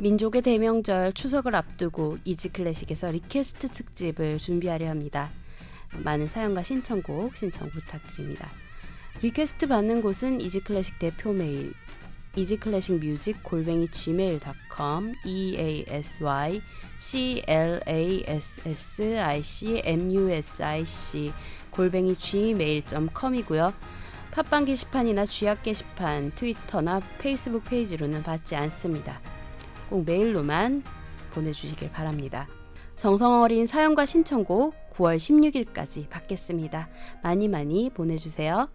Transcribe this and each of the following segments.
민족의 대명절 추석을 앞두고 Easy Classic에서 request 특집을 준비하려 합니다. 많은 사연과 신청곡 신청 부탁드립니다. request 받는 곳은 Easy Classic 대표 메일 easyclassicmusic 골뱅이 gmail.com e a s y c l a s s i c m u s i c 골뱅이 gmail.com이고요. 팟빵 게시판이나 쥐약 게시판, 트위터나 페이스북 페이지로는 받지 않습니다. 꼭 메일로만 보내주시길 바랍니다. 정성 어린 사연과 신청곡 9월 16일까지 받겠습니다. 많이 많이 보내주세요.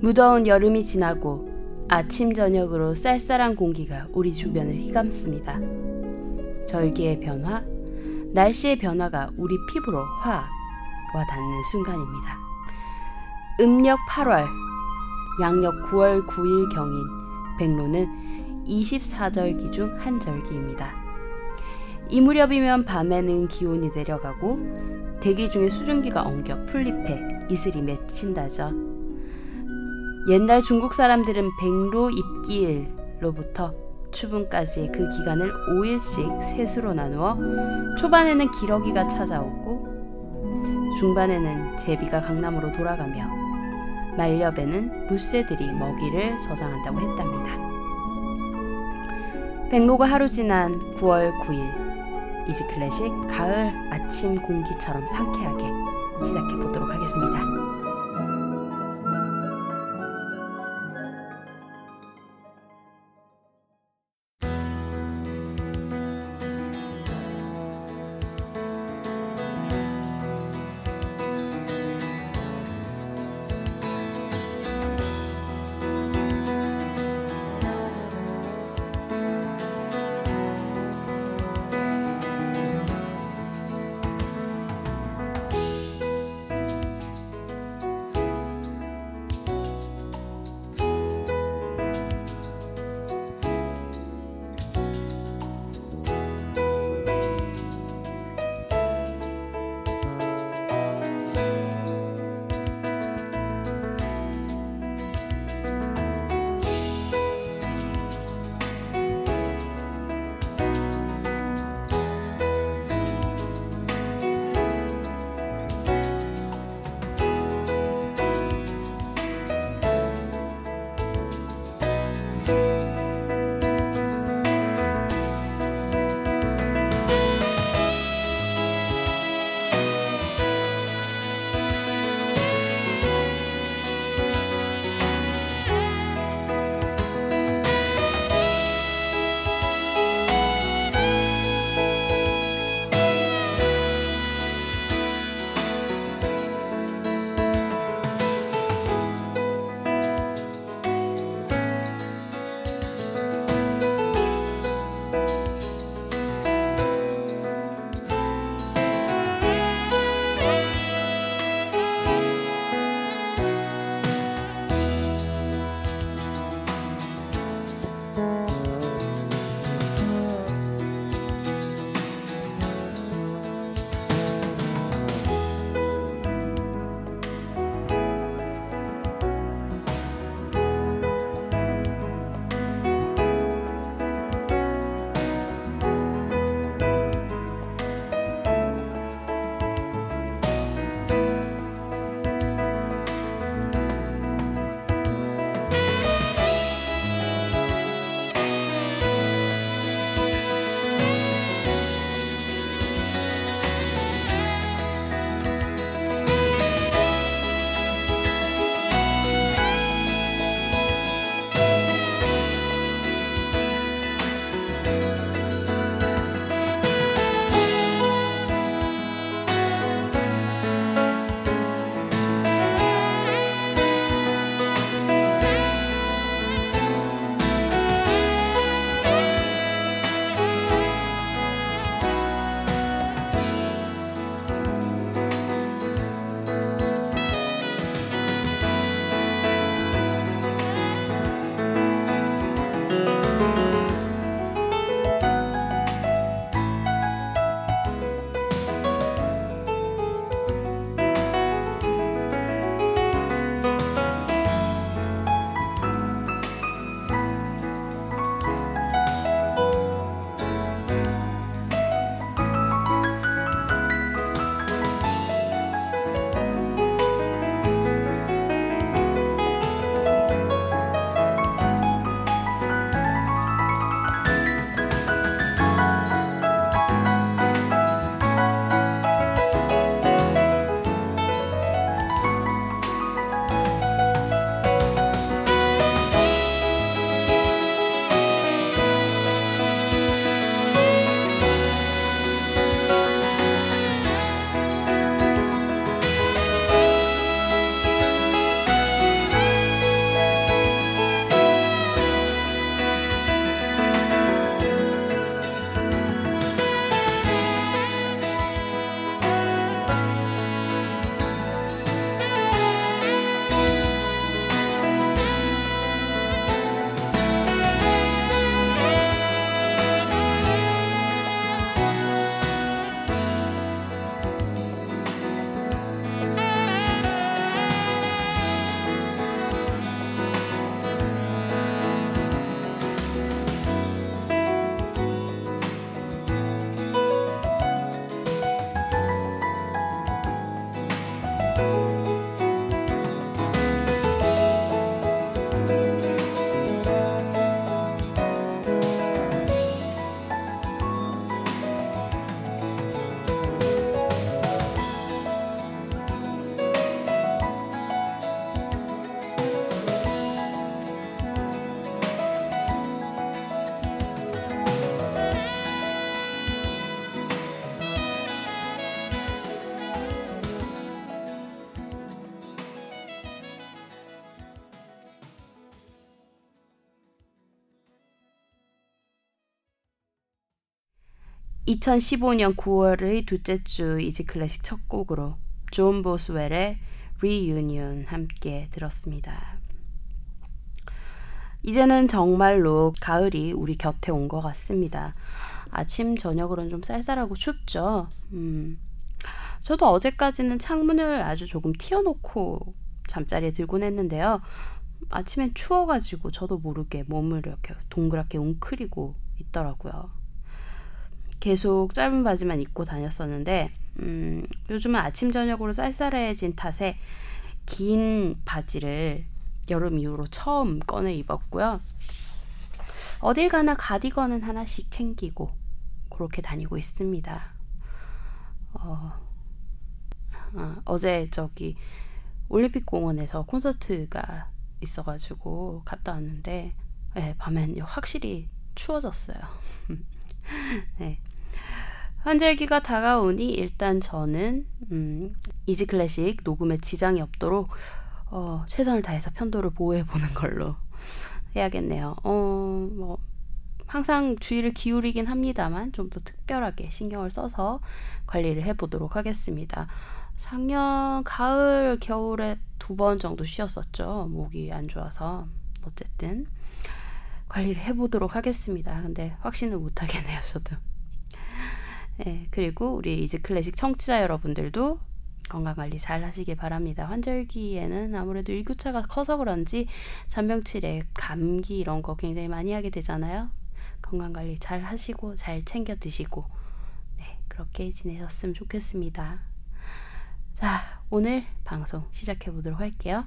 무더운 여름이 지나고 아침 저녁으로 쌀쌀한 공기가 우리 주변을 휘감습니다. 절기의 변화, 날씨의 변화가 우리 피부로 확 와닿는 순간입니다. 음력 8월, 양력 9월 9일 경인 백로는 24절기 중 한 절기입니다. 이 무렵이면 밤에는 기온이 내려가고 대기 중에 수증기가 엉겨 풀잎에 이슬이 맺힌다죠. 옛날 중국 사람들은 백로 입기일로부터 추분까지의 그 기간을 5일씩 셋으로 나누어 초반에는 기러기가 찾아오고 중반에는 제비가 강남으로 돌아가며 말렵에는 무쇠들이 먹이를 저장한다고 했답니다. 백로가 하루 지난 9월 9일 이지 클래식 가을 아침 공기처럼 상쾌하게 시작해 보도록 하겠습니다. 2015년 9월의 둘째 주 Easy Classic 첫 곡으로 존 보스웰의 Reunion 함께 들었습니다. 이제는 정말로 가을이 우리 곁에 온 것 같습니다. 아침 저녁으로는 좀 쌀쌀하고 춥죠. 음. 저도 어제까지는 창문을 아주 조금 틔어놓고 잠자리에 들곤 했는데요. 아침엔 추워가지고 저도 모르게 몸을 이렇게 동그랗게 웅크리고 있더라고요. 계속 짧은 바지만 입고 다녔었는데 음, 요즘은 아침 저녁으로 쌀쌀해진 탓에 긴 바지를 여름 이후로 처음 꺼내 입었고요. 어딜 가나 가디건은 하나씩 챙기고 그렇게 다니고 있습니다. 어, 아, 어제 저기 올림픽 공원에서 콘서트가 있어가지고 갔다 왔는데 네, 밤엔 확실히 추워졌어요. 네. 환절기가 다가오니 일단 저는 음, 이지 클래식 녹음에 지장이 없도록 어, 최선을 다해서 편도를 보호해 보는 걸로 해야겠네요. 어, 뭐 항상 주의를 기울이긴 합니다만 좀 더 특별하게 신경을 써서 관리를 해 보도록 하겠습니다. 작년 가을 겨울에 두 번 정도 쉬었었죠. 목이 안 좋아서 어쨌든 관리를 해 보도록 하겠습니다. 근데 확신을 못 하겠네요, 저도. 네, 그리고 우리 이즈 클래식 청취자 여러분들도 건강 관리 잘 하시길 바랍니다. 환절기에는 아무래도 일교차가 커서 그런지 잔병치레, 감기 이런 거 굉장히 많이 하게 되잖아요. 건강 관리 잘 하시고 잘 챙겨 드시고 네, 그렇게 지내셨으면 좋겠습니다. 자, 오늘 방송 시작해 보도록 할게요.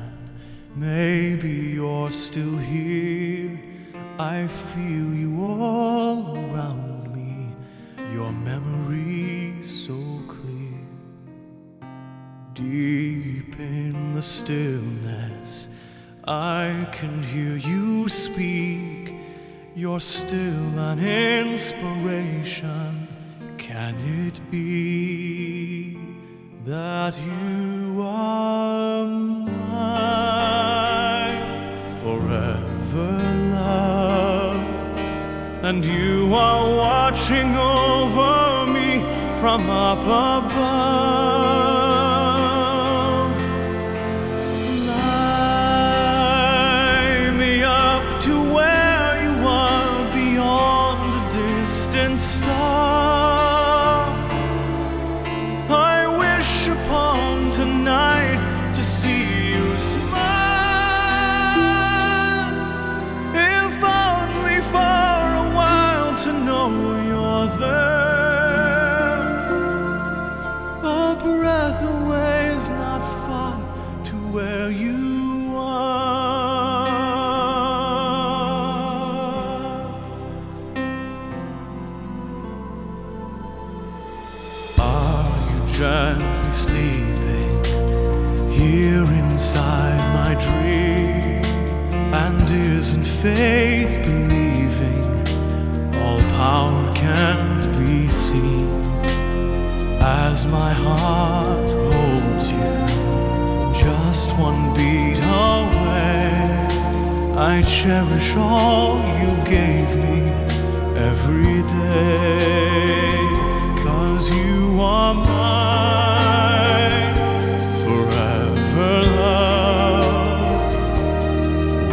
Maybe you're still here. I feel you all around me. Your memory so clear. Deep in the stillness, I can hear you speak. You're still an inspiration. Can it be that you are mine forever, love? And you are watching over me from up above. My heart holds you, just one beat away, I cherish all you gave me every day. Cause you are mine forever, love,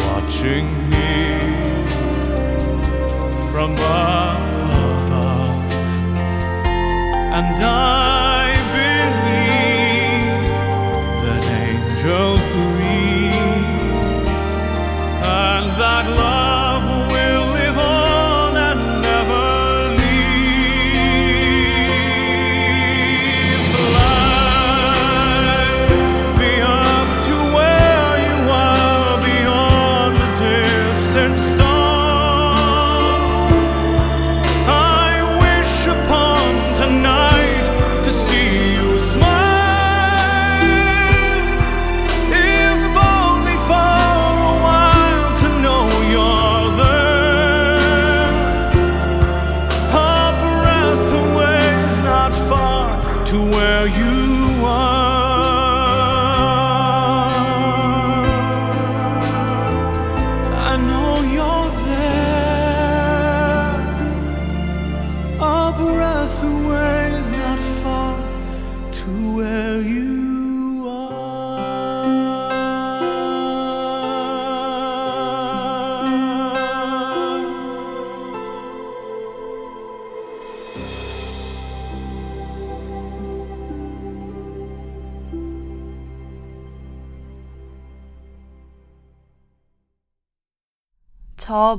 watching me from up above. And I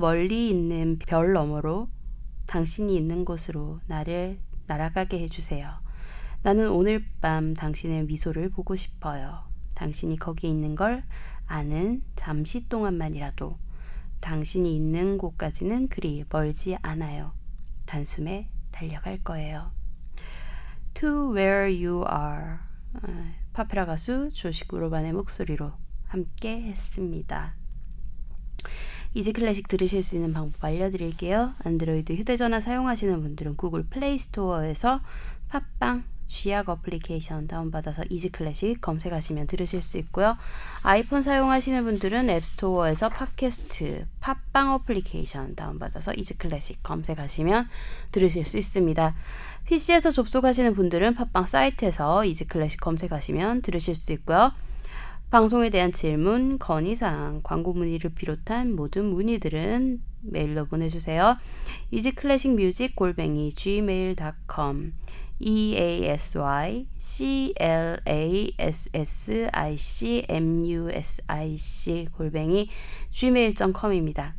멀리 있는 별 너머로 당신이 있는 곳으로 나를 날아가게 해주세요. 나는 오늘 밤 당신의 미소를 보고 싶어요. 당신이 거기 있는 걸 아는 잠시 동안만이라도 당신이 있는 곳까지는 그리 멀지 않아요. 단숨에 달려갈 거예요. To where you are. 아, 파페라 가수 조시 그로반의 목소리로 함께 했습니다. Easy Classic 들으실 수 있는 방법 알려드릴게요. 안드로이드 휴대전화 사용하시는 분들은 구글 플레이 스토어에서 팟빵 쥐약 어플리케이션 다운받아서 Easy Classic 검색하시면 들으실 수 있고요. 아이폰 사용하시는 분들은 앱스토어에서 팟캐스트 팟빵 어플리케이션 다운받아서 Easy Classic 검색하시면 들으실 수 있습니다. PC에서 접속하시는 분들은 팟빵 사이트에서 Easy Classic 검색하시면 들으실 수 있고요. 방송에 대한 질문, 건의사항, 광고 문의를 비롯한 모든 문의들은 메일로 보내주세요. easyclassicmusic 골뱅이 gmail.com e a s y c l a s s i c m u s i c 골뱅이 gmail.com입니다.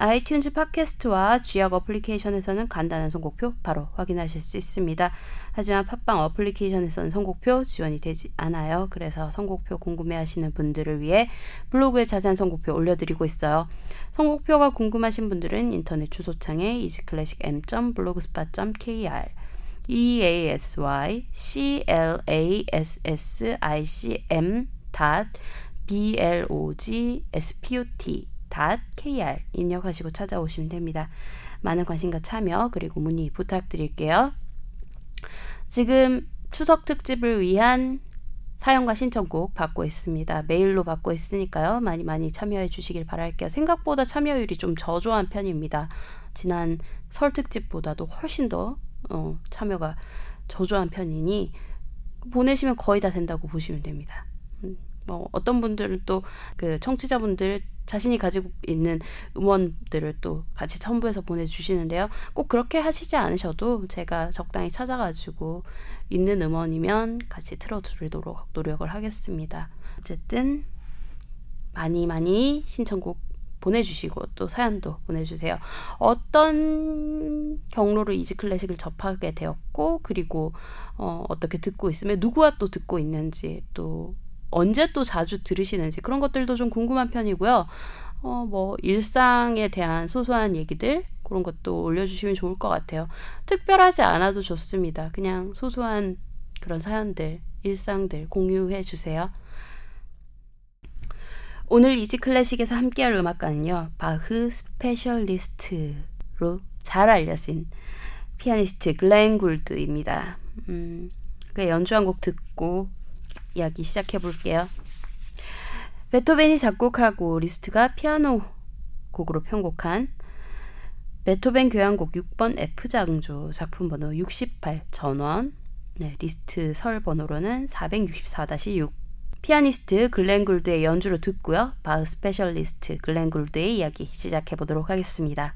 아이튠즈 팟캐스트와 쥐약 어플리케이션에서는 간단한 선곡표 바로 확인하실 수 있습니다. 하지만 팟빵 어플리케이션에서는 선곡표 지원이 되지 않아요. 그래서 선곡표 궁금해하시는 분들을 위해 블로그에 자세한 선곡표 올려드리고 있어요. 선곡표가 궁금하신 분들은 인터넷 주소창에 easyclassic.blogspot.kr e a s kr 입력하시고 찾아오시면 됩니다. 많은 관심과 참여 그리고 문의 부탁드릴게요. 지금 추석 특집을 위한 사연과 신청곡 받고 있습니다. 메일로 받고 있으니까요. 많이 많이 참여해 주시길 바랄게요. 생각보다 참여율이 좀 저조한 편입니다. 지난 설 특집보다도 훨씬 더 어, 참여가 저조한 편이니 보내시면 거의 다 된다고 보시면 됩니다. 음, 뭐 어떤 분들은 또 그 청취자분들 자신이 가지고 있는 음원들을 또 같이 첨부해서 보내주시는데요. 꼭 그렇게 하시지 않으셔도 제가 적당히 찾아가지고 있는 음원이면 같이 틀어드리도록 노력을 하겠습니다. 어쨌든 많이 많이 신청곡 보내주시고 또 사연도 보내주세요. 어떤 경로로 이지 클래식을 접하게 되었고 그리고 어, 어떻게 듣고 있으면 누구와 또 듣고 있는지 또 언제 또 자주 들으시는지 그런 것들도 좀 궁금한 편이고요. 어, 뭐 일상에 대한 소소한 얘기들 그런 것도 올려주시면 좋을 것 같아요. 특별하지 않아도 좋습니다. 그냥 소소한 그런 사연들, 일상들 공유해 주세요. 오늘 Easy Classic에서 함께할 음악가는요. 바흐 specialist로 잘 알려진 피아니스트 글렌 굴드입니다. 음, 그 연주한 곡 듣고 이야기 시작해 볼게요. 베토벤이 작곡하고 리스트가 피아노 곡으로 편곡한 베토벤 교향곡 6번 F장조 작품 번호 68 전원 네, 리스트 설 번호로는 464-6 피아니스트 글렌 굴드의 연주로 듣고요. 바흐 specialist 글렌 굴드의 이야기 시작해 보도록 하겠습니다.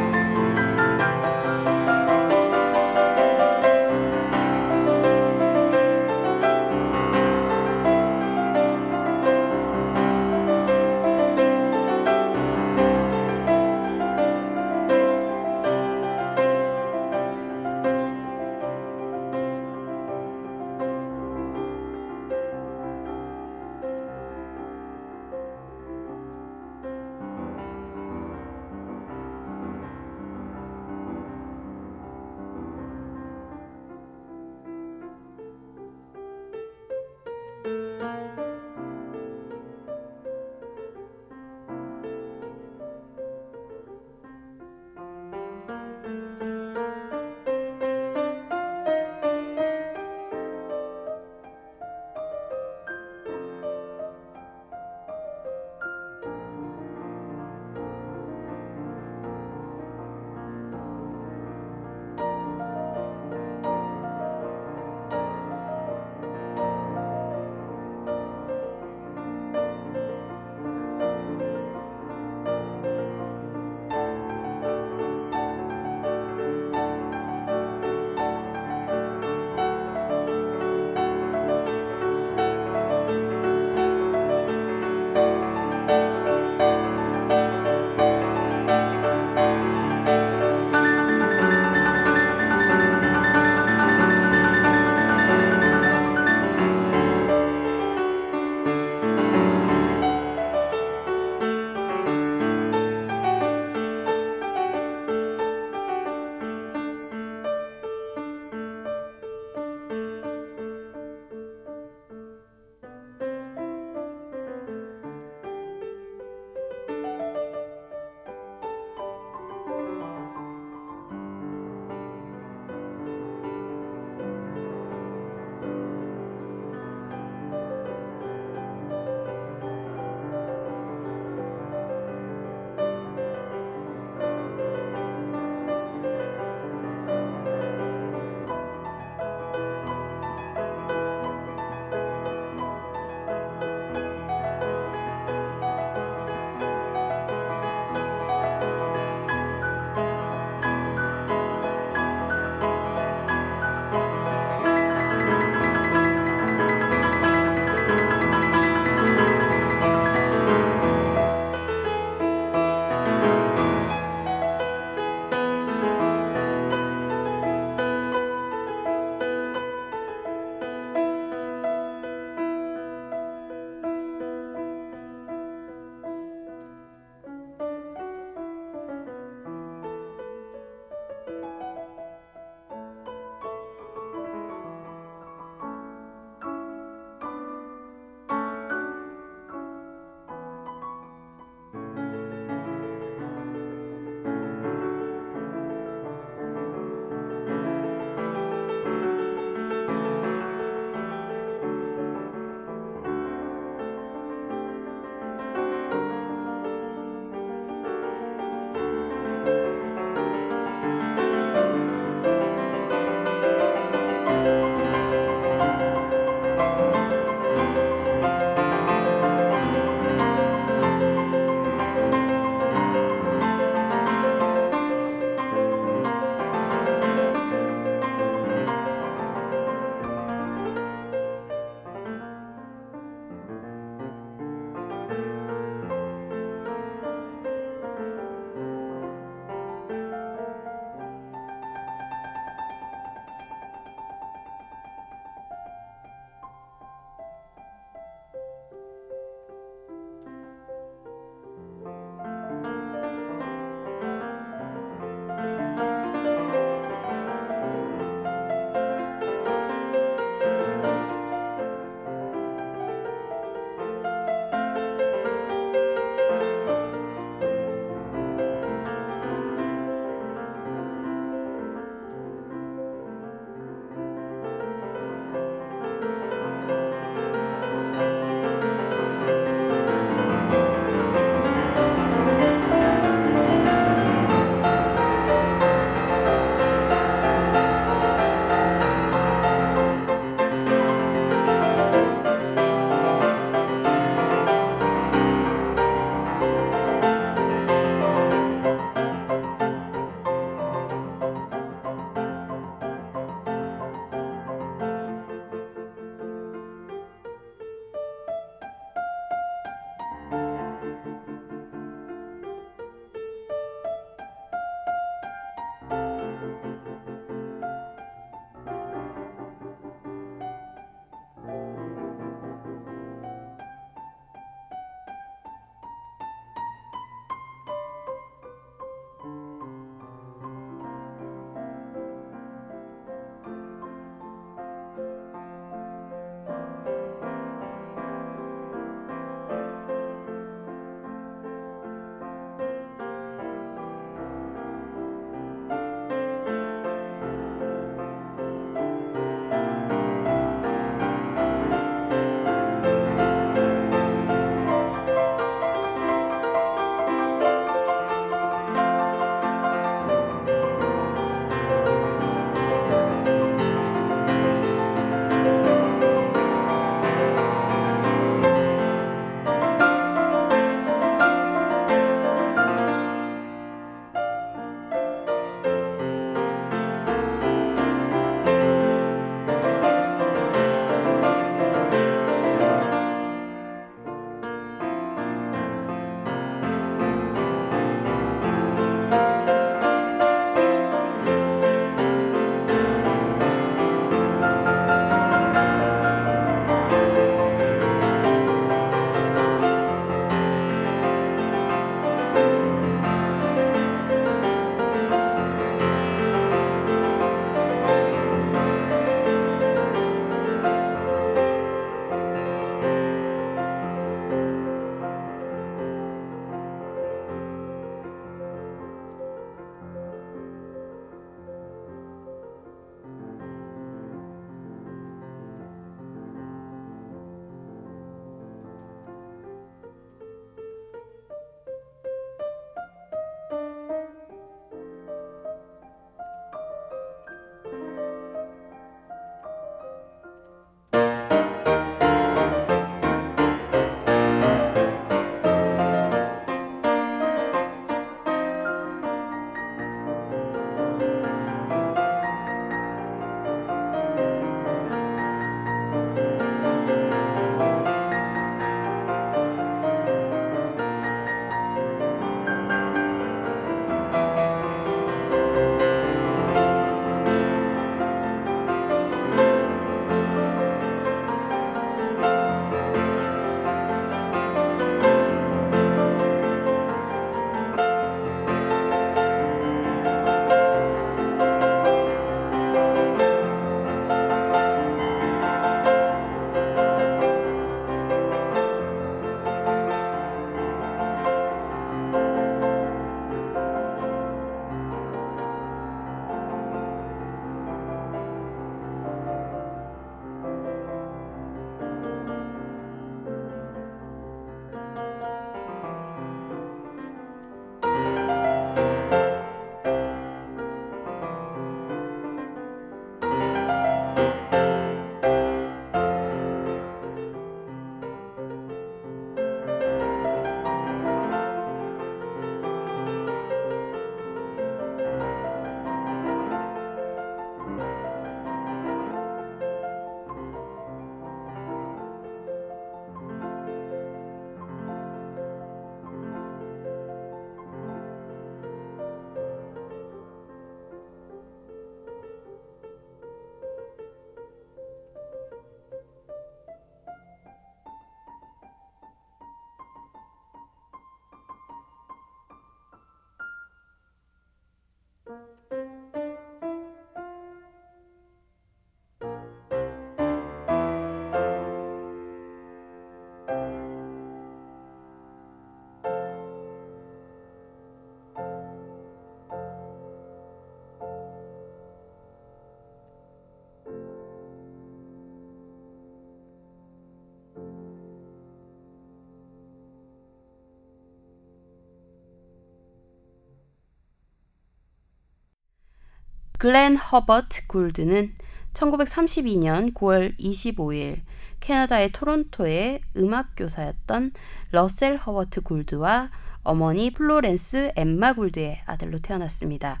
글렌 허버트 굴드는 1932년 9월 25일 캐나다의 토론토의 음악 교사였던 러셀 허버트 굴드와 어머니 플로렌스 엠마 굴드의 아들로 태어났습니다.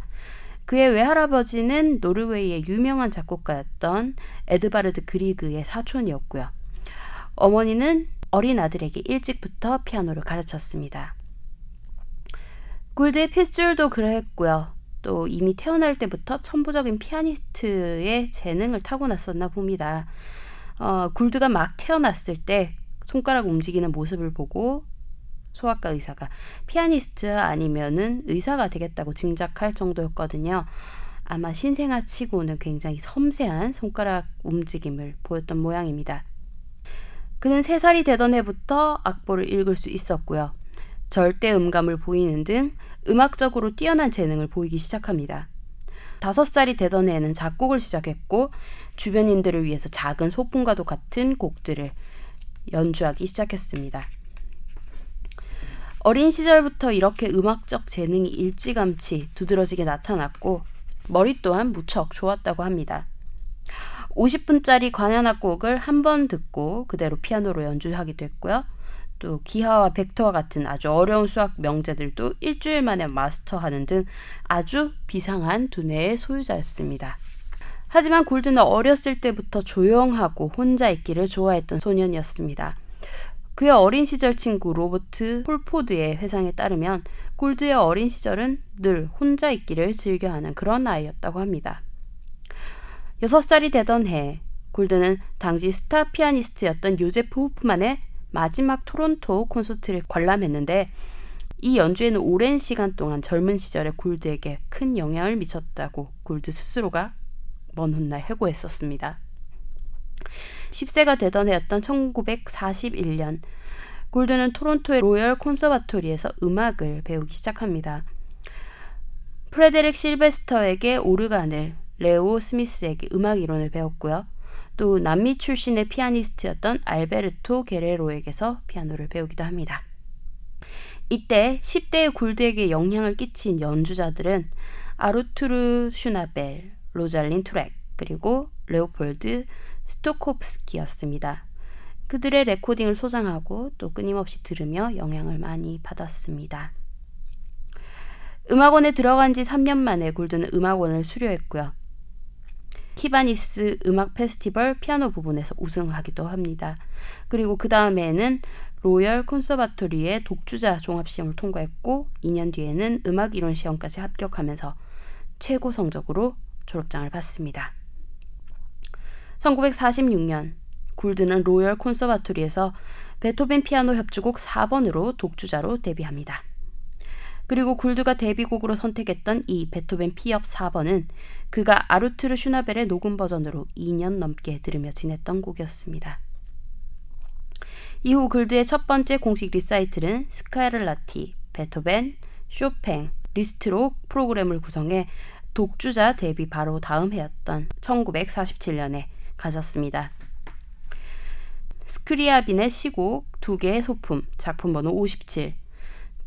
그의 외할아버지는 노르웨이의 유명한 작곡가였던 에드바르드 그리그의 사촌이었고요. 어머니는 어린 아들에게 일찍부터 피아노를 가르쳤습니다. 굴드의 필줄도 그러했고요. 또 이미 태어날 때부터 천부적인 피아니스트의 재능을 타고났었나 봅니다. 어, 굴드가 막 태어났을 때 손가락 움직이는 모습을 보고 소아과 의사가 피아니스트 아니면은 의사가 되겠다고 짐작할 정도였거든요. 아마 신생아 치고는 굉장히 섬세한 손가락 움직임을 보였던 모양입니다. 그는 3살이 되던 해부터 악보를 읽을 수 있었고요. 절대 음감을 보이는 등 음악적으로 뛰어난 재능을 보이기 시작합니다. 다섯 살이 되던 해에는 작곡을 시작했고 주변인들을 위해서 작은 소품과도 같은 곡들을 연주하기 시작했습니다. 어린 시절부터 이렇게 음악적 재능이 일찌감치 두드러지게 나타났고 머리 또한 무척 좋았다고 합니다. 50분짜리 관현악곡을 한 번 듣고 그대로 피아노로 연주하기도 했고요. 또 기하와 벡터와 같은 아주 어려운 수학 명제들도 일주일 만에 마스터하는 등 아주 비상한 두뇌의 소유자였습니다. 하지만 골드는 어렸을 때부터 조용하고 혼자 있기를 좋아했던 소년이었습니다. 그의 어린 시절 친구 로버트 폴포드의 회상에 따르면 골드의 어린 시절은 늘 혼자 있기를 즐겨하는 그런 아이였다고 합니다. 6살이 되던 해 굴드는 당시 스타 피아니스트였던 요제프 호프만의 마지막 토론토 콘서트를 관람했는데 이 연주회는 오랜 시간 동안 젊은 시절의 굴드에게 큰 영향을 미쳤다고 굴드 스스로가 먼 훗날 회고했었습니다. 10세가 되던 해였던 1941년 굴드는 토론토의 Royal Conservatory에서 음악을 배우기 시작합니다. 프레데릭 실베스터에게 오르간을, 레오 스미스에게 음악 이론을 배웠고요. 또 남미 출신의 피아니스트였던 알베르토 게레로에게서 피아노를 배우기도 합니다. 이때 10대의 굴드에게 영향을 끼친 연주자들은 아르투르 슈나벨, 로잘린 투렉, 그리고 레오폴드 스토코프스키였습니다. 그들의 레코딩을 소장하고 또 끊임없이 들으며 영향을 많이 받았습니다. 음악원에 들어간 지 3년 만에 굴드는 음악원을 수료했고요. 키와니스 음악 페스티벌 피아노 부분에서 우승하기도 합니다. 그리고 그 다음에는 로열 콘서바토리의 독주자 종합시험을 통과했고 2년 뒤에는 음악 이론 시험까지 합격하면서 최고 성적으로 졸업장을 받습니다. 1946년 굴드는 로열 콘서바토리에서 베토벤 피아노 협주곡 4번으로 독주자로 데뷔합니다. 그리고 굴드가 데뷔곡으로 선택했던 이 베토벤 피협 4번은 그가 아르투르 슈나벨의 녹음 버전으로 2년 넘게 들으며 지냈던 곡이었습니다. 이후 굴드의 첫 번째 공식 리사이틀은 스카르라티, 베토벤, 쇼팽, 리스트로 프로그램을 구성해 독주자 데뷔 바로 다음 해였던 1947년에 가졌습니다. 스크리아빈의 시곡 두 개의 소품 작품 번호 57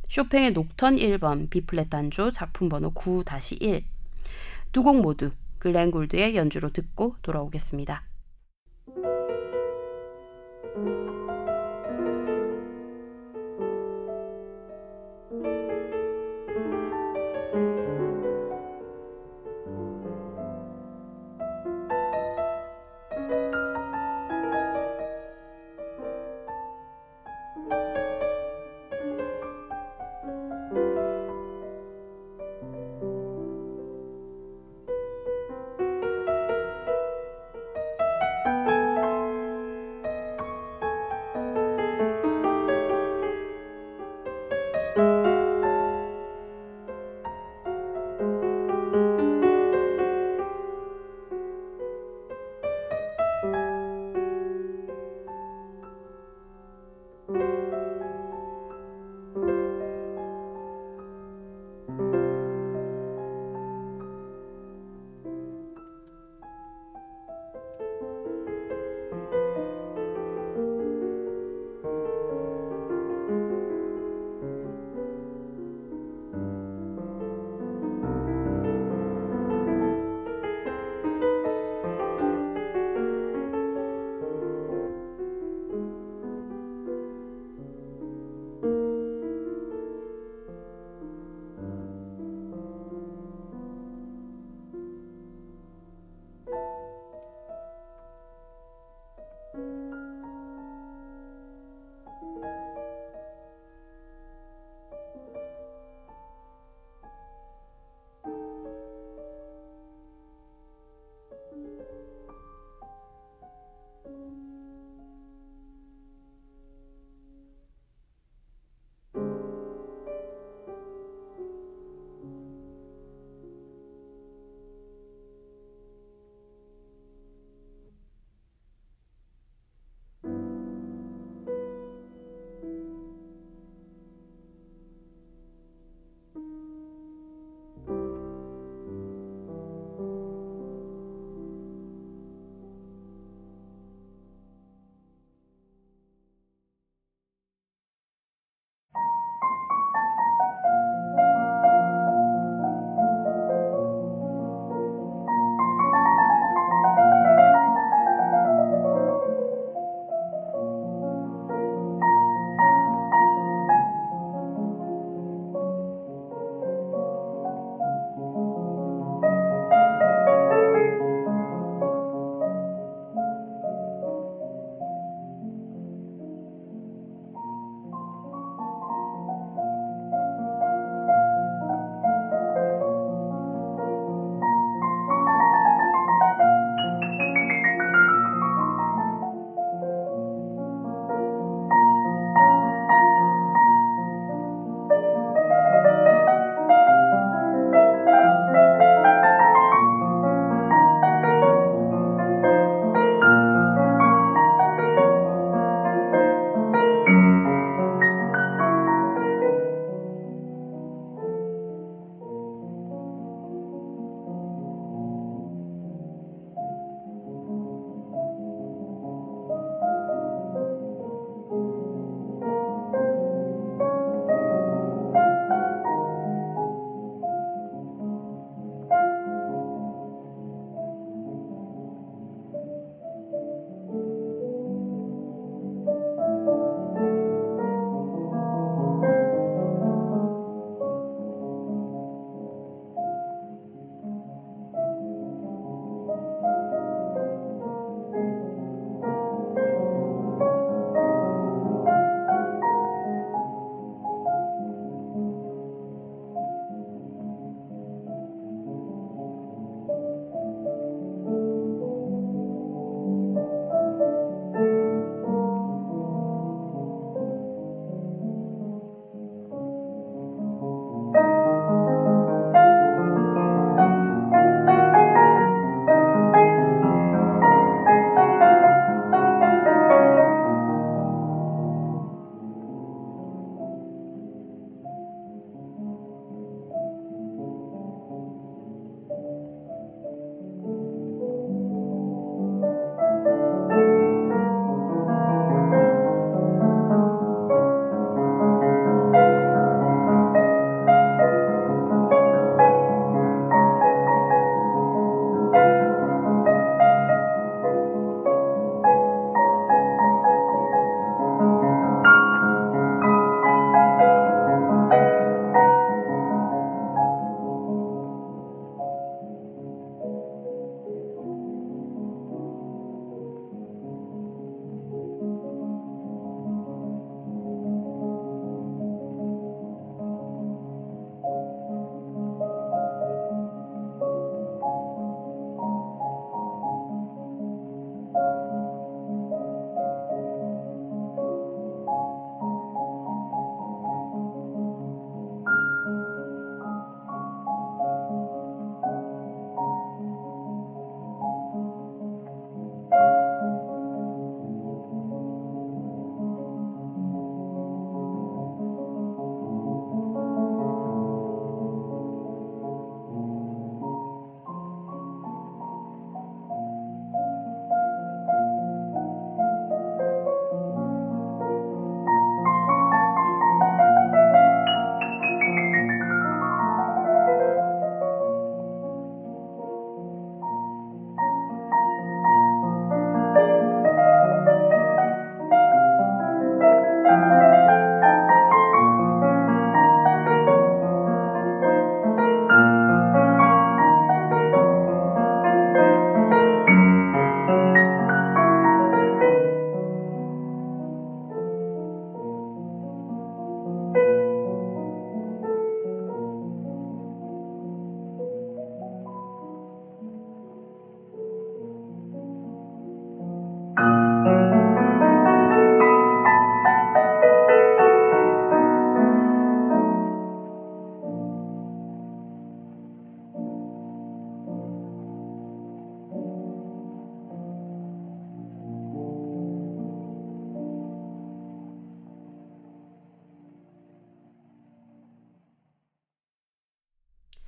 쇼팽의 녹턴 1번 B플랫 단조 작품 번호 9-1 두 곡 모두 글렌 골드의 연주로 듣고 돌아오겠습니다.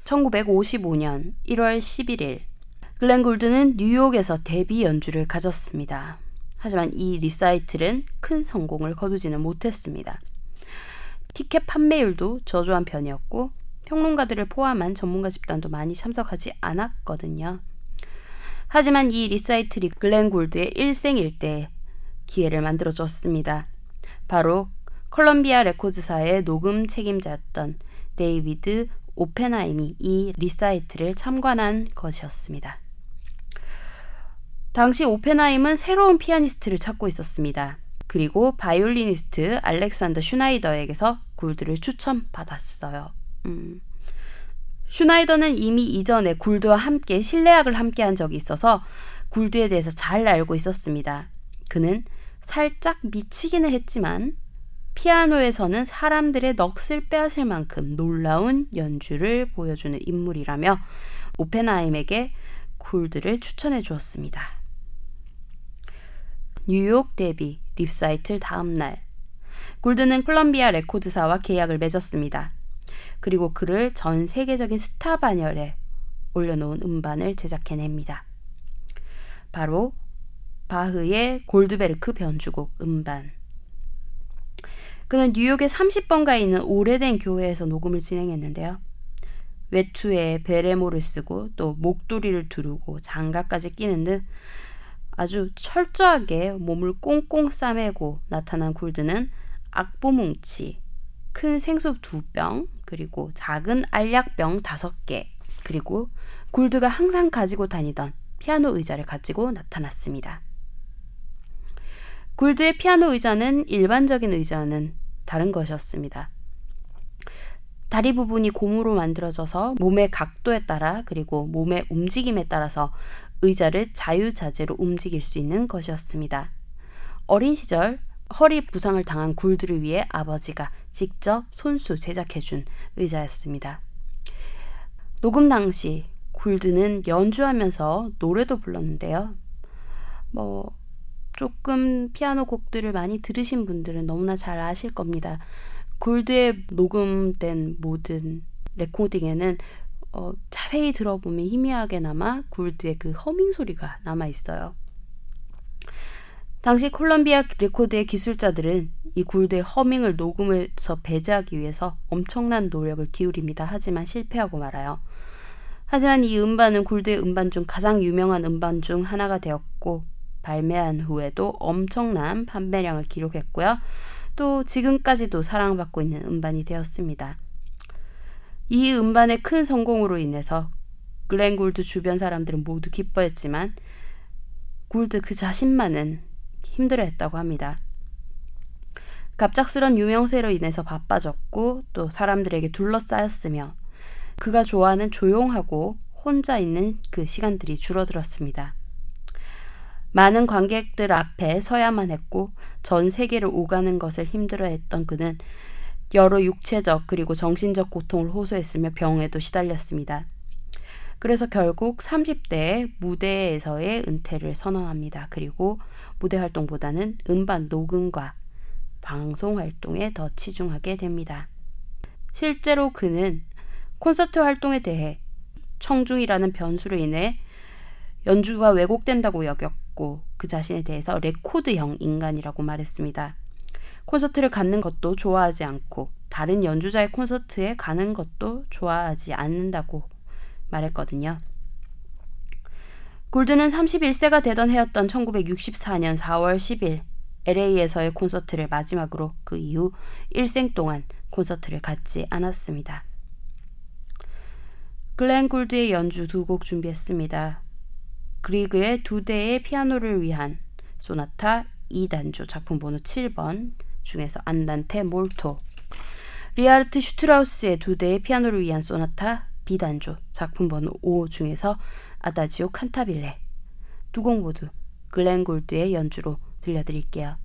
1955년 1월 11일 글렌 골드는 뉴욕에서 데뷔 연주를 가졌습니다. 하지만 이 리사이틀은 큰 성공을 거두지는 못했습니다. 티켓 판매율도 저조한 편이었고 평론가들을 포함한 전문가 집단도 많이 참석하지 않았거든요. 하지만 이 리사이틀이 글렌 골드의 일생일대 기회를 만들어줬습니다. 바로 컬럼비아 레코드사의 녹음 책임자였던 데이비드 오펜하임이 이 리사이틀을 참관한 것이었습니다. 당시 오펜하임은 새로운 피아니스트를 찾고 있었습니다. 그리고 바이올리니스트 알렉산더 슈나이더에게서 굴드를 추천받았어요. 음. 슈나이더는 이미 이전에 굴드와 함께 실내악을 함께한 적이 있어서 굴드에 대해서 잘 알고 있었습니다. 그는 살짝 미치기는 했지만 피아노에서는 사람들의 넋을 빼앗을 만큼 놀라운 연주를 보여주는 인물이라며 오펜하임에게 굴드를 추천해 주었습니다. 뉴욕 데뷔 립사이틀 다음 날 굴드는 콜롬비아 레코드사와 계약을 맺었습니다. 그리고 그를 전 세계적인 스타 반열에 올려놓은 음반을 제작해냅니다. 바로 바흐의 골드베르크 변주곡 음반 그는 뉴욕의 30번가에 있는 오래된 교회에서 녹음을 진행했는데요. 외투에 베레모를 쓰고 또 목도리를 두르고 장갑까지 끼는 듯 아주 철저하게 몸을 꽁꽁 싸매고 나타난 굴드는 악보뭉치, 큰 생수 두 병, 그리고 작은 알약병 다섯 개, 그리고 굴드가 항상 가지고 다니던 피아노 의자를 가지고 나타났습니다. 굴드의 피아노 의자는 일반적인 의자는 다른 것이었습니다. 다리 부분이 고무로 만들어져서 몸의 각도에 따라 그리고 몸의 움직임에 따라서 의자를 자유자재로 움직일 수 있는 것이었습니다. 어린 시절 허리 부상을 당한 굴드를 위해 아버지가 직접 손수 제작해준 의자였습니다. 녹음 당시 굴드는 연주하면서 노래도 불렀는데요. 뭐 조금 피아노 곡들을 많이 들으신 분들은 너무나 잘 아실 겁니다. 굴드의 녹음된 모든 레코딩에는 어, 자세히 들어보면 희미하게나마 굴드의 그 허밍 소리가 남아 있어요. 당시 콜롬비아 레코드의 기술자들은 이 굴드의 허밍을 녹음에서 배제하기 위해서 엄청난 노력을 기울입니다. 하지만 실패하고 말아요. 하지만 이 음반은 굴드의 음반 중 가장 유명한 음반 중 하나가 되었고 발매한 후에도 엄청난 판매량을 기록했고요. 또 지금까지도 사랑받고 있는 음반이 되었습니다. 이 음반의 큰 성공으로 인해서 글렌 굴드 주변 사람들은 모두 기뻐했지만 굴드 그 자신만은 힘들어했다고 합니다. 갑작스런 유명세로 인해서 바빠졌고 또 사람들에게 둘러싸였으며 그가 좋아하는 조용하고 혼자 있는 그 시간들이 줄어들었습니다. 많은 관객들 앞에 서야만 했고 전 세계를 오가는 것을 힘들어했던 그는 여러 육체적 그리고 정신적 고통을 호소했으며 병에도 시달렸습니다. 그래서 결국 30대에 무대에서의 은퇴를 선언합니다. 그리고 무대 활동보다는 음반 녹음과 방송 활동에 더 치중하게 됩니다. 실제로 그는 콘서트 활동에 대해 청중이라는 변수로 인해 연주가 왜곡된다고 여겼고 그 자신에 대해서 레코드형 인간이라고 말했습니다. 콘서트를 갖는 것도 좋아하지 않고 다른 연주자의 콘서트에 가는 것도 좋아하지 않는다고 말했거든요. 굴드는 31세가 되던 해였던 1964년 4월 10일 LA에서의 콘서트를 마지막으로 그 이후 일생 동안 콘서트를 갖지 않았습니다. 글렌 굴드의 연주 두 곡 준비했습니다. 그리그의 두 대의 피아노를 위한 소나타 E단조 작품 번호 7번 중에서 안단테 몰토 리하르트 슈트라우스의 두 대의 피아노를 위한 소나타 B단조 작품 번호 5 중에서 아다지오 칸타빌레 두 곡 모두 글렌 골드의 연주로 들려드릴게요.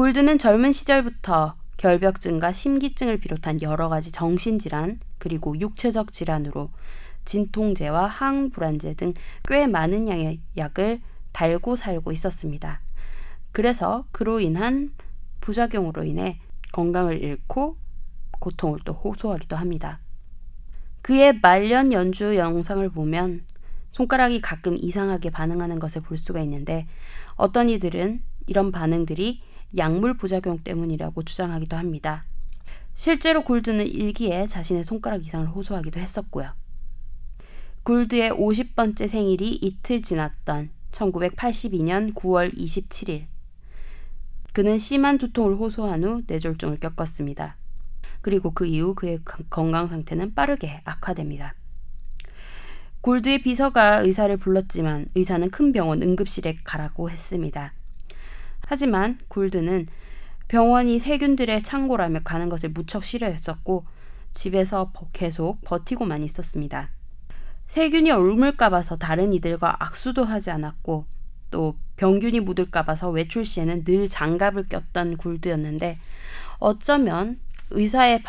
골드는 젊은 시절부터 결벽증과 심기증을 비롯한 여러 가지 정신질환 그리고 육체적 질환으로 진통제와 항불안제 등 꽤 많은 양의 약을 달고 살고 있었습니다. 그래서 그로 인한 부작용으로 인해 건강을 잃고 고통을 또 호소하기도 합니다. 그의 말년 연주 영상을 보면 손가락이 가끔 이상하게 반응하는 것을 볼 수가 있는데 어떤 이들은 이런 반응들이 약물 부작용 때문이라고 주장하기도 합니다. 실제로 굴드는 일기에 자신의 손가락 이상을 호소하기도 했었고요. 굴드의 50번째 생일이 이틀 지났던 1982년 9월 27일. 그는 심한 두통을 호소한 후 뇌졸중을 겪었습니다. 그리고 그 이후 그의 건강 상태는 빠르게 악화됩니다. 골드의 비서가 의사를 불렀지만 의사는 큰 병원 응급실에 가라고 했습니다. 하지만 굴드는 병원이 세균들의 창고라며 가는 것을 무척 싫어했었고 집에서 계속 버티고만 있었습니다. 세균이 옮을까 봐서 다른 이들과 악수도 하지 않았고 또 병균이 묻을까 봐서 외출 시에는 늘 장갑을 꼈던 굴드였는데 어쩌면 의사의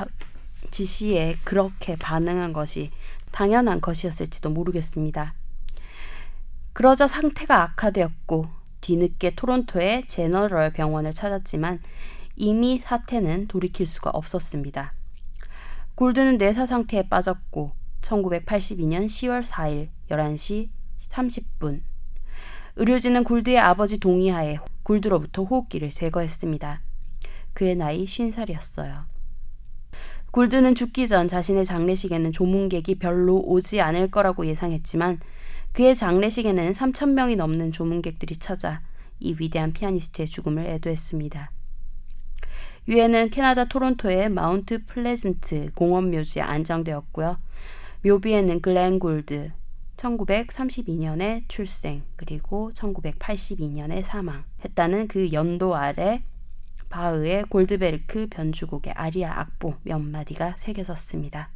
지시에 그렇게 반응한 것이 당연한 것이었을지도 모르겠습니다. 그러자 상태가 악화되었고 뒤늦게 토론토의 제너럴 병원을 찾았지만 이미 사태는 돌이킬 수가 없었습니다. 골드는 뇌사 상태에 빠졌고 1982년 10월 4일 11시 30분 의료진은 골드의 아버지 동의하에 골드로부터 호흡기를 제거했습니다. 그의 나이 50살이었어요. 굴드는 죽기 전 자신의 장례식에는 조문객이 별로 오지 않을 거라고 예상했지만 그의 장례식에는 3천 명이 넘는 조문객들이 찾아 이 위대한 피아니스트의 죽음을 애도했습니다. 유해는 캐나다 토론토의 마운트 플레즌트 공원 묘지에 안장되었고요. 묘비에는 글렌 굴드 1932년에 출생 그리고 1982년에 사망했다는 그 연도 아래 바흐의 골드베르크 변주곡의 아리아 악보 몇 마디가 새겨졌습니다.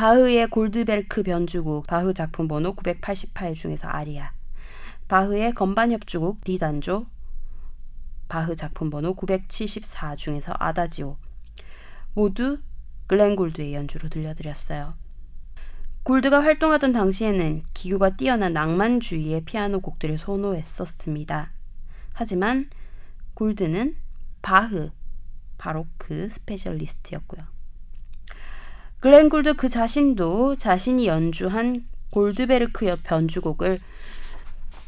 바흐의 골드베르크 변주곡 바흐 작품 번호 988 중에서 아리아 바흐의 건반 협주곡 디단조 바흐 작품 번호 974 중에서 아다지오 모두 글렌 골드의 연주로 들려드렸어요. 골드가 활동하던 당시에는 기교가 뛰어난 낭만주의의 피아노 곡들을 선호했었습니다. 하지만 골드는 바흐, 바로크 스페셜리스트였고요. 글렌 굴드 그 자신도 자신이 연주한 골드베르크 변주곡을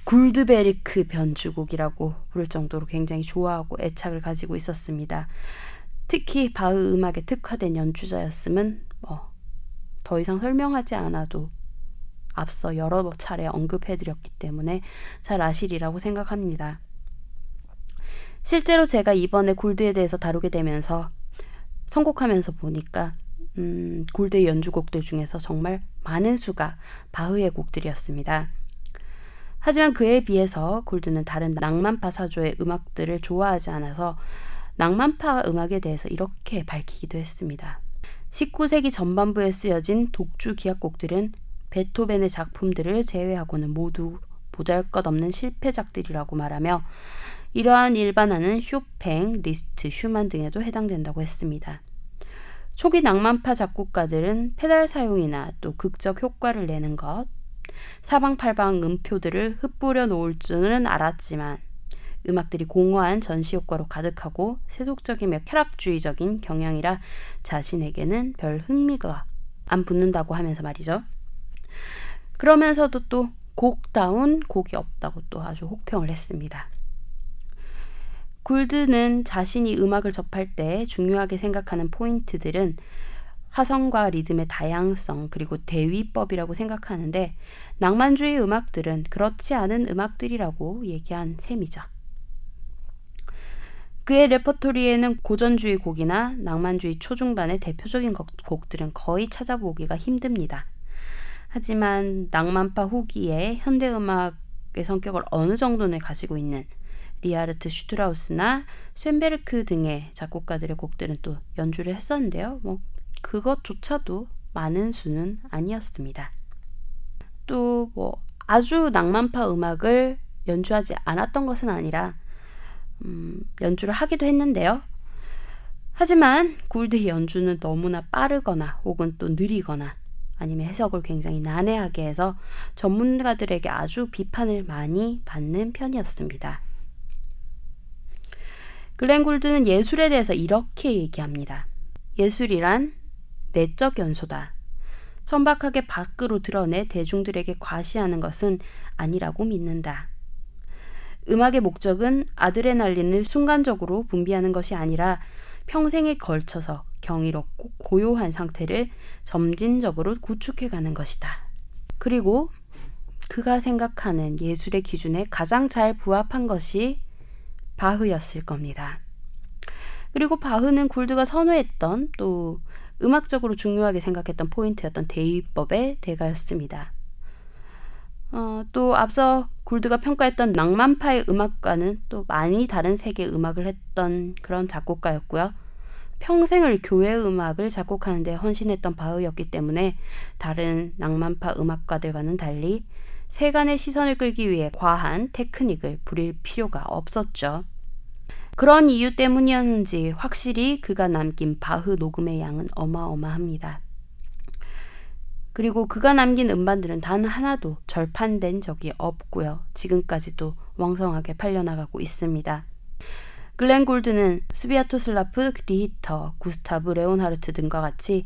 굴드베르크 변주곡이라고 부를 정도로 굉장히 좋아하고 애착을 가지고 있었습니다. 특히 바흐 음악에 특화된 연주자였음은 뭐 더 이상 설명하지 않아도 앞서 여러 차례 언급해드렸기 때문에 잘 아시리라고 생각합니다. 실제로 제가 이번에 골드에 대해서 다루게 되면서 선곡하면서 보니까 음, 골드의 연주곡들 중에서 정말 많은 수가 바흐의 곡들이었습니다. 하지만 그에 비해서 골드는 다른 낭만파 사조의 음악들을 좋아하지 않아서 낭만파 음악에 대해서 이렇게 밝히기도 했습니다. 19세기 전반부에 쓰여진 독주 기악곡들은 베토벤의 작품들을 제외하고는 모두 보잘것없는 실패작들이라고 말하며 이러한 일반화는 쇼팽, 리스트, 슈만 등에도 해당된다고 했습니다. 초기 낭만파 작곡가들은 페달 사용이나 또 극적 효과를 내는 것, 사방팔방 음표들을 흩뿌려 놓을 줄은 알았지만 음악들이 공허한 전시 효과로 가득하고 세속적이며 쾌락주의적인 경향이라 자신에게는 별 흥미가 안 붙는다고 하면서 말이죠. 그러면서도 또 곡다운 곡이 없다고 또 아주 혹평을 했습니다. 굴드는 자신이 음악을 접할 때 중요하게 생각하는 포인트들은 화성과 리듬의 다양성 그리고 대위법이라고 생각하는데 낭만주의 음악들은 그렇지 않은 음악들이라고 얘기한 셈이죠. 그의 레퍼토리에는 고전주의 곡이나 낭만주의 초중반의 대표적인 곡들은 거의 찾아보기가 힘듭니다. 하지만 낭만파 후기에 현대음악의 성격을 어느 정도는 가지고 있는 리하르트 슈트라우스나 쇤베르크 등의 작곡가들의 곡들은 또 연주를 했었는데요. 뭐 그것조차도 많은 수는 아니었습니다. 또 뭐 아주 낭만파 음악을 연주하지 않았던 것은 아니라 음, 연주를 하기도 했는데요. 하지만 굴드의 연주는 너무나 빠르거나 혹은 또 느리거나 아니면 해석을 굉장히 난해하게 해서 전문가들에게 아주 비판을 많이 받는 편이었습니다. 글렌 굴드는 예술에 대해서 이렇게 얘기합니다. 예술이란 내적 연소다. 천박하게 밖으로 드러내 대중들에게 과시하는 것은 아니라고 믿는다. 음악의 목적은 아드레날린을 순간적으로 분비하는 것이 아니라 평생에 걸쳐서 경이롭고 고요한 상태를 점진적으로 구축해 가는 것이다. 그리고 그가 생각하는 예술의 기준에 가장 잘 부합한 것이 바흐였을 겁니다. 그리고 바흐는 굴드가 선호했던 또 음악적으로 중요하게 생각했던 포인트였던 대위법의 대가였습니다. 어, 또 앞서 굴드가 평가했던 낭만파의 음악과는 또 많이 다른 세계의 음악을 했던 그런 작곡가였고요. 평생을 교회 음악을 작곡하는 데 헌신했던 바흐였기 때문에 다른 낭만파 음악가들과는 달리 세간의 시선을 끌기 위해 과한 테크닉을 부릴 필요가 없었죠. 그런 이유 때문이었는지 확실히 그가 남긴 바흐 녹음의 양은 어마어마합니다. 그리고 그가 남긴 음반들은 단 하나도 절판된 적이 없고요. 지금까지도 왕성하게 팔려나가고 있습니다. 글렌 굴드는 스비아토슬라프 리히터, 구스타브 레온하르트 등과 같이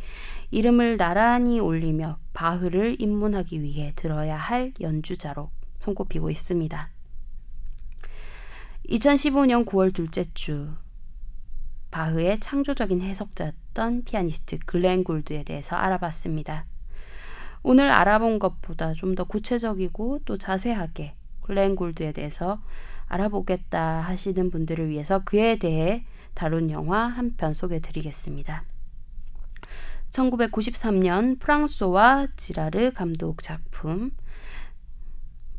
이름을 나란히 올리며 바흐를 입문하기 위해 들어야 할 연주자로 손꼽히고 있습니다. 2015년 9월 둘째 주 바흐의 창조적인 해석자였던 피아니스트 글렌 굴드에 대해서 알아봤습니다. 오늘 알아본 것보다 좀 더 구체적이고 또 자세하게 글렌 골드에 대해서 알아보겠다 하시는 분들을 위해서 그에 대해 다룬 영화 한 편 소개해 드리겠습니다. 1993년 프랑소와 지라르 감독 작품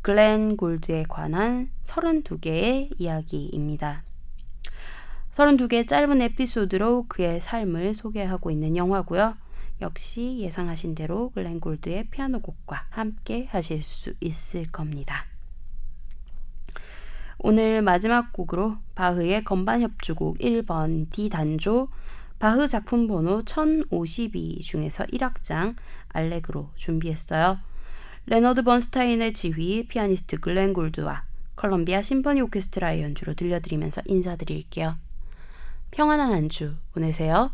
글렌 골드에 관한 32개의 이야기입니다. 32개의 짧은 에피소드로 그의 삶을 소개하고 있는 영화고요. 역시 예상하신 대로 글렌 굴드의 피아노 곡과 함께 하실 수 있을 겁니다. 오늘 마지막 곡으로 바흐의 건반 협주곡 1번 D 단조 바흐 작품 번호 1052 중에서 1악장 알레그로 준비했어요. 레너드 번스타인의 지휘 피아니스트 글렌 굴드와 컬럼비아 심포니 오케스트라의 연주로 들려드리면서 인사드릴게요. 평안한 한주 보내세요.